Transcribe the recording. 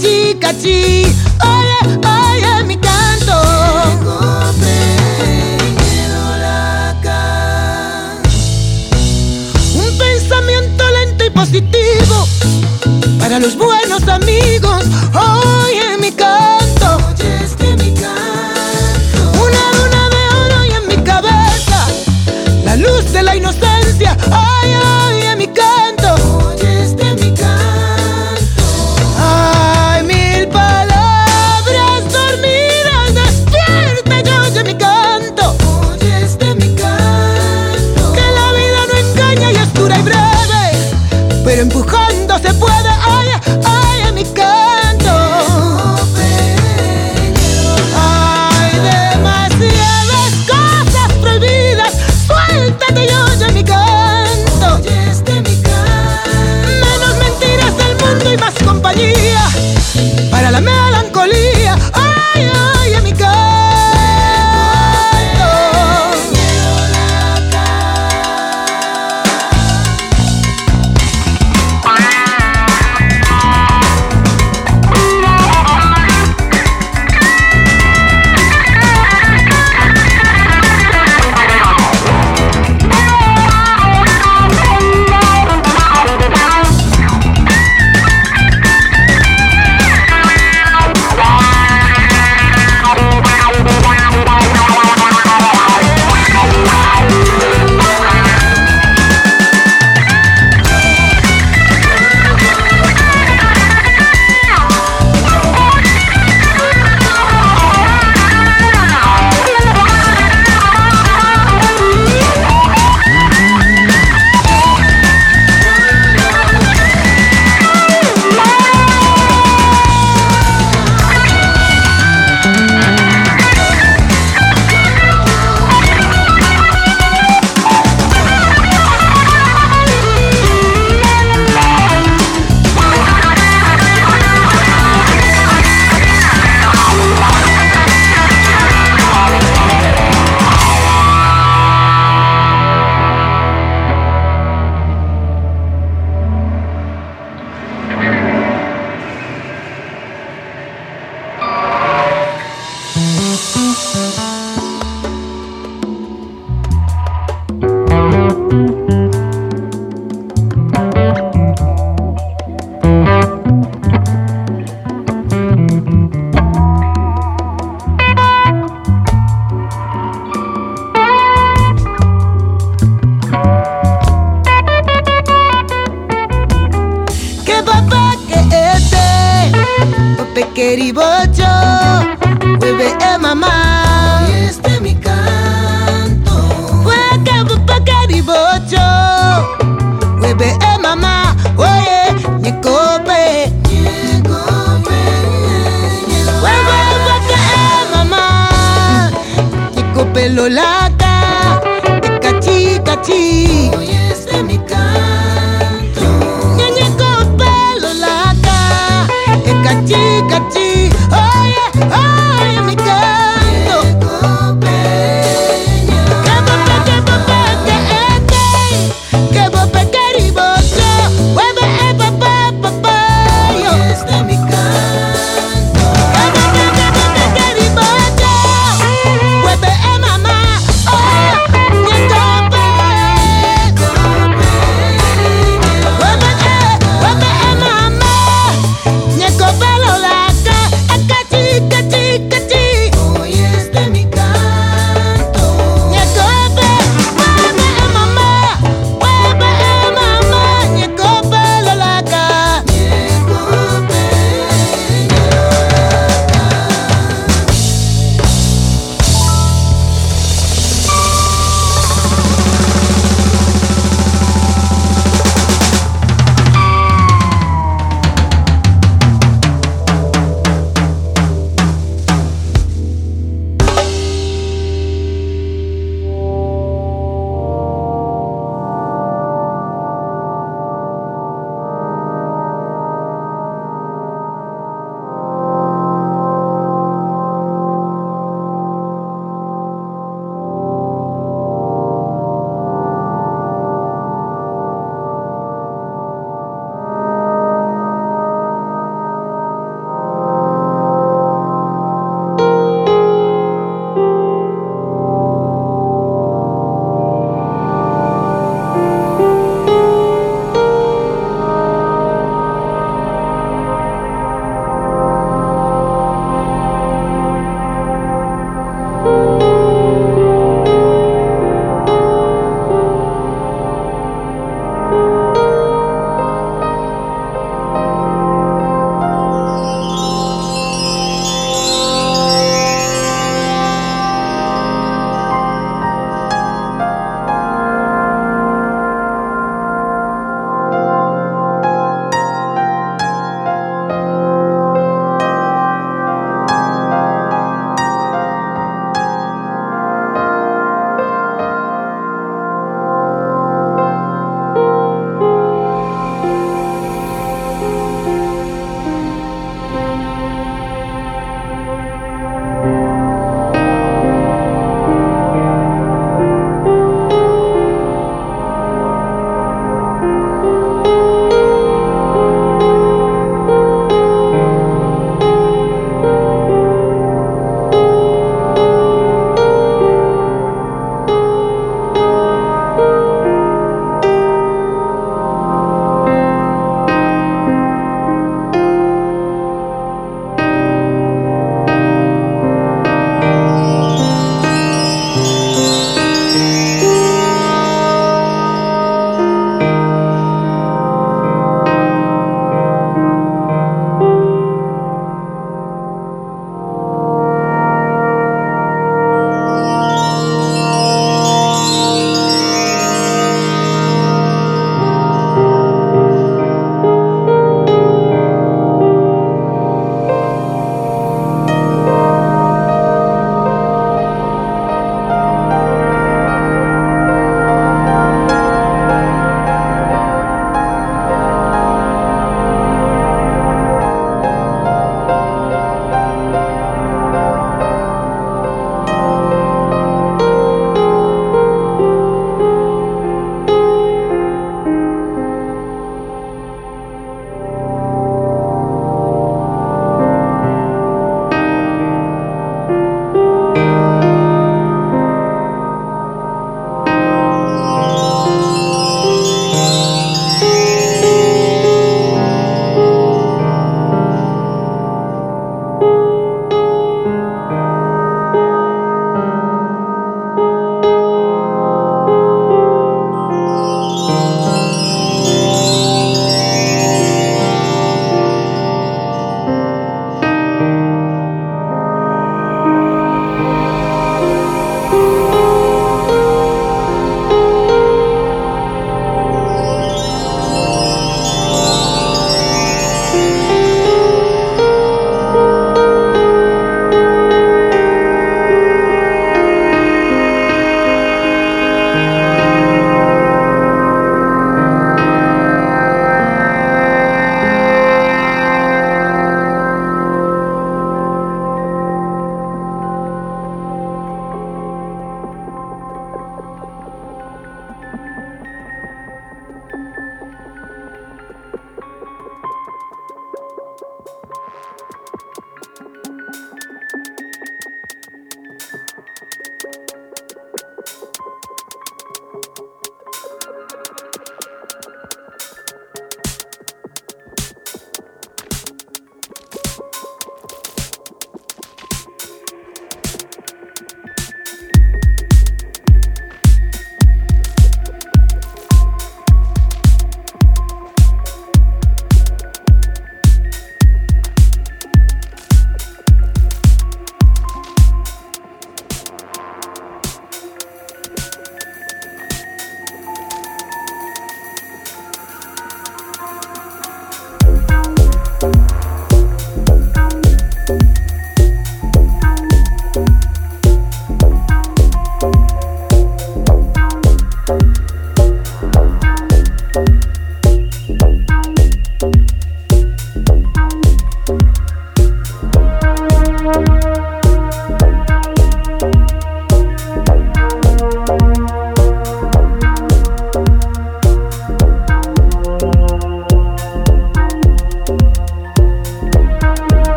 Chica, y oye oye, mi canto. Un pensamiento lento y positivo para los buenos amigos.